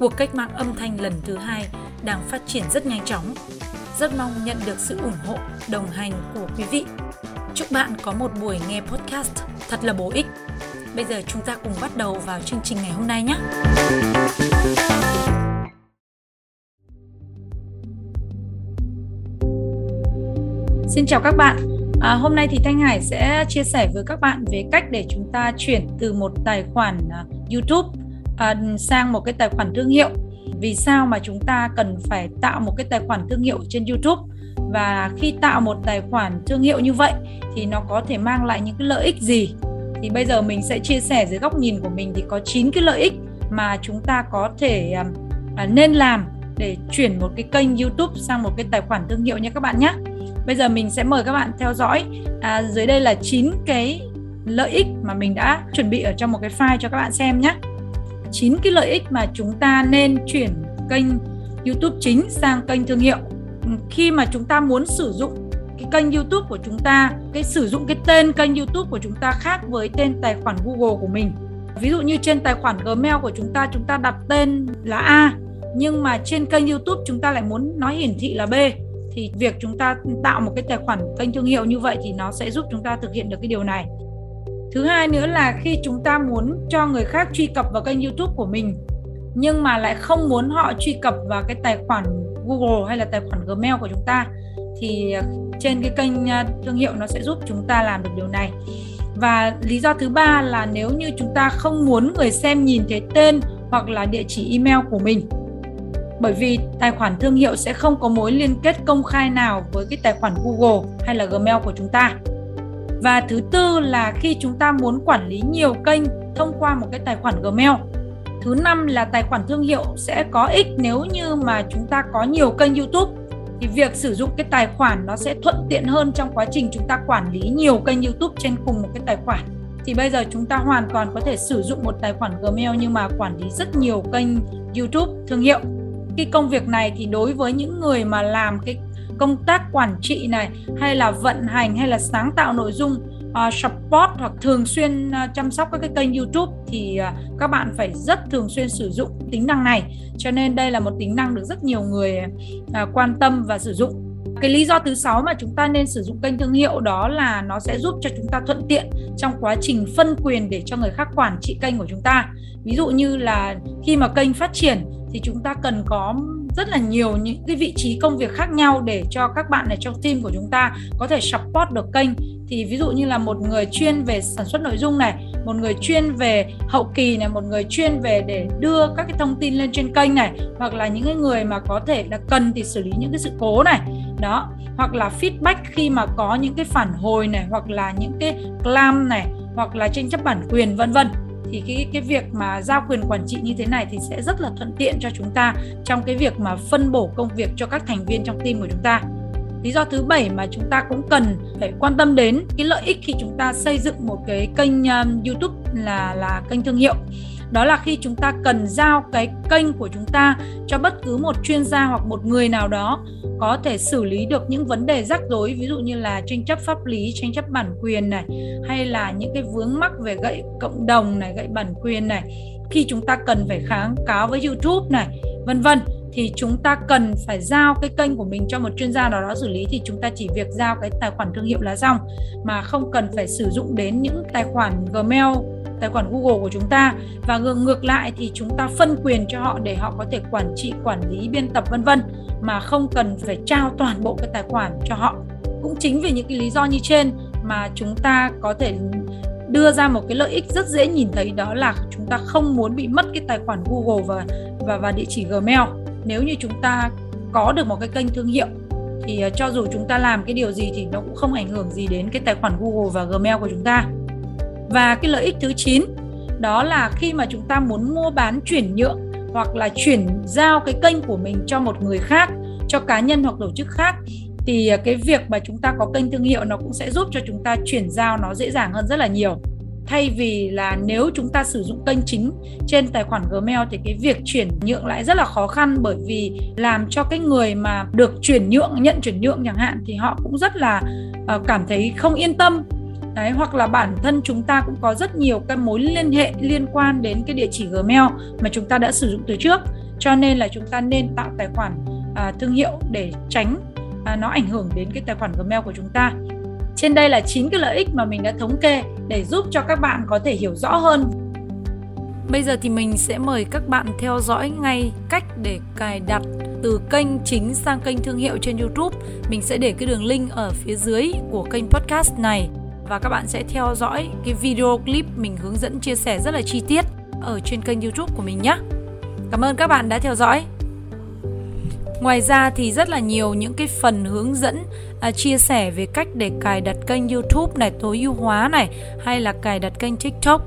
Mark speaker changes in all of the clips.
Speaker 1: cuộc cách mạng âm thanh lần thứ hai đang phát triển rất nhanh chóng. Rất mong nhận được sự ủng hộ, đồng hành của quý vị. Chúc bạn có một buổi nghe podcast thật là bổ ích. Bây giờ chúng ta cùng bắt đầu vào chương trình ngày hôm nay nhé. Xin chào các bạn. À, hôm nay thì Thanh Hải sẽ chia sẻ với các bạn về cách để chúng ta chuyển từ một tài khoản à, YouTube À, sang một cái tài khoản thương hiệu. Vì sao mà chúng ta cần phải tạo một cái tài khoản thương hiệu trên YouTube và khi tạo một tài khoản thương hiệu như vậy thì nó có thể mang lại những cái lợi ích gì? Thì bây giờ mình sẽ chia sẻ dưới góc nhìn của mình thì có 9 cái lợi ích mà chúng ta có thể à, à, nên làm để chuyển một cái kênh YouTube sang một cái tài khoản thương hiệu nha các bạn nhé. Bây giờ mình sẽ mời các bạn theo dõi à, dưới đây là 9 cái lợi ích mà mình đã chuẩn bị ở trong một cái file cho các bạn xem nhé. 9 cái lợi ích mà chúng ta nên chuyển kênh YouTube chính sang kênh thương hiệu. Khi mà chúng ta muốn sử dụng cái kênh YouTube của chúng ta, cái sử dụng cái tên kênh YouTube của chúng ta khác với tên tài khoản Google của mình. Ví dụ như trên tài khoản Gmail của chúng ta chúng ta đặt tên là A nhưng mà trên kênh YouTube chúng ta lại muốn nói hiển thị là B thì việc chúng ta tạo một cái tài khoản kênh thương hiệu như vậy thì nó sẽ giúp chúng ta thực hiện được cái điều này thứ hai nữa là khi chúng ta muốn cho người khác truy cập vào kênh youtube của mình, nhưng mà lại không muốn họ truy cập vào cái tài khoản google hay là tài khoản gmail của chúng ta, thì à, trên cái kênh à, thương hiệu nó sẽ giúp chúng ta làm được điều này và lý do thứ ba là nếu như chúng ta không muốn người xem nhìn thấy tên hoặc là địa chỉ email của mình, bởi vì tài khoản thương hiệu sẽ không có mối liên kết công khai nào với cái tài khoản Google hay là Gmail của chúng ta. Và thứ tư là khi chúng ta muốn quản lý nhiều kênh thông qua một cái tài khoản Gmail. Thứ năm là tài khoản thương hiệu sẽ có ích nếu như mà chúng ta có nhiều kênh YouTube thì việc sử dụng cái tài khoản nó sẽ thuận tiện hơn trong quá trình chúng ta quản lý nhiều kênh YouTube trên cùng một cái tài khoản. Thì bây giờ chúng ta hoàn toàn có thể sử dụng một tài khoản Gmail nhưng mà quản lý rất nhiều kênh YouTube thương hiệu cái công việc này thì đối với những người mà làm cái công tác quản trị này hay là vận hành hay là sáng tạo nội dung uh, support hoặc thường xuyên uh, chăm sóc các cái kênh YouTube thì uh, các bạn phải rất thường xuyên sử dụng tính năng này. Cho nên đây là một tính năng được rất nhiều người uh, quan tâm và sử dụng. Cái lý do thứ sáu mà chúng ta nên sử dụng kênh thương hiệu đó là nó sẽ giúp cho chúng ta thuận tiện trong quá trình phân quyền để cho người khác quản trị kênh của chúng ta. Ví dụ như là khi mà kênh phát triển thì chúng ta cần có rất là nhiều những cái vị trí công việc khác nhau để cho các bạn ở trong team của chúng ta có thể support được kênh. Thì ví dụ như là một người chuyên về sản xuất nội dung này, một người chuyên về hậu kỳ này, một người chuyên về để đưa các cái thông tin lên trên kênh này, hoặc là những cái người mà có thể là cần thì xử lý những cái sự cố này. Đó, hoặc là feedback khi mà có những cái phản hồi này, hoặc là những cái clam này, hoặc là tranh chấp bản quyền, vân vân thì cái cái việc mà giao quyền quản trị như thế này thì sẽ rất là thuận tiện cho chúng ta trong cái việc mà phân bổ công việc cho các thành viên trong team của chúng ta. Lý do thứ bảy mà chúng ta cũng cần phải quan tâm đến cái lợi ích khi chúng ta xây dựng một cái kênh um, YouTube là là kênh thương hiệu đó là khi chúng ta cần giao cái kênh của chúng ta cho bất cứ một chuyên gia hoặc một người nào đó, có thể xử lý được những vấn đề rắc rối, ví dụ như là tranh chấp pháp lý, tranh chấp bản quyền này, hay là những cái vướng mắc về gậy cộng đồng này, gậy bản quyền này, khi chúng ta cần phải kháng cáo với YouTube này, vân vân thì chúng ta cần phải giao cái kênh của mình cho một chuyên gia nào đó xử lý thì chúng ta chỉ việc giao cái tài khoản thương hiệu là xong mà không cần phải sử dụng đến những tài khoản Gmail tài khoản Google của chúng ta và ngược lại thì chúng ta phân quyền cho họ để họ có thể quản trị, quản lý, biên tập vân vân mà không cần phải trao toàn bộ cái tài khoản cho họ. Cũng chính vì những cái lý do như trên mà chúng ta có thể đưa ra một cái lợi ích rất dễ nhìn thấy đó là chúng ta không muốn bị mất cái tài khoản Google và và và địa chỉ Gmail. Nếu như chúng ta có được một cái kênh thương hiệu, thì ờ, cho dù chúng ta làm cái điều gì thì nó cũng không ảnh hưởng gì đến cái tài khoản Google và Gmail của chúng ta. Và cái lợi ích thứ 9 đó là khi mà chúng ta muốn mua bán chuyển nhượng hoặc là chuyển giao cái kênh của mình cho một người khác, cho cá nhân hoặc tổ chức khác, thì ờ, cái việc mà chúng ta có kênh thương hiệu nó cũng sẽ giúp cho chúng ta chuyển giao nó dễ dàng hơn rất là nhiều thay vì là nếu chúng ta sử dụng kênh chính trên tài khoản Gmail thì cái việc chuyển nhượng lại rất là khó khăn bởi vì làm cho cái người mà được chuyển nhượng nhận chuyển nhượng chẳng hạn thì họ cũng rất là ờ, cảm thấy không yên tâm. Đấy, hoặc là bản thân chúng ta cũng có rất nhiều cái mối liên hệ liên quan đến cái địa chỉ Gmail mà chúng ta đã sử dụng từ trước. Cho nên là chúng ta nên tạo tài khoản à, thương hiệu để tránh à, nó ảnh hưởng đến cái tài khoản Gmail của chúng ta. Trên đây là 9 cái lợi ích mà mình đã thống kê để giúp cho các bạn có thể hiểu rõ hơn. Bây giờ thì mình sẽ mời các bạn theo dõi ngay cách để cài đặt từ kênh chính sang kênh thương hiệu trên YouTube. Mình sẽ để cái đường link ở phía dưới của kênh podcast này và các bạn sẽ theo dõi cái video clip mình hướng dẫn chia sẻ rất là chi tiết ở trên kênh YouTube của mình nhé. Cảm ơn các bạn đã theo dõi. Ngoài ra thì rất là nhiều những cái phần hướng dẫn à, chia sẻ về cách để cài đặt kênh YouTube này tối ưu hóa này hay là cài đặt kênh TikTok.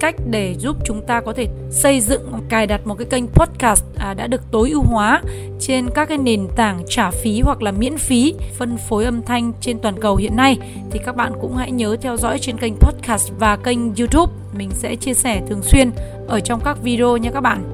Speaker 1: Cách để giúp chúng ta có thể xây dựng cài đặt một cái kênh podcast à, đã được tối ưu hóa trên các cái nền tảng trả phí hoặc là miễn phí phân phối âm thanh trên toàn cầu hiện nay. Thì các bạn cũng hãy nhớ theo dõi trên kênh podcast và kênh YouTube. Mình sẽ chia sẻ thường xuyên ở trong các video nha các bạn.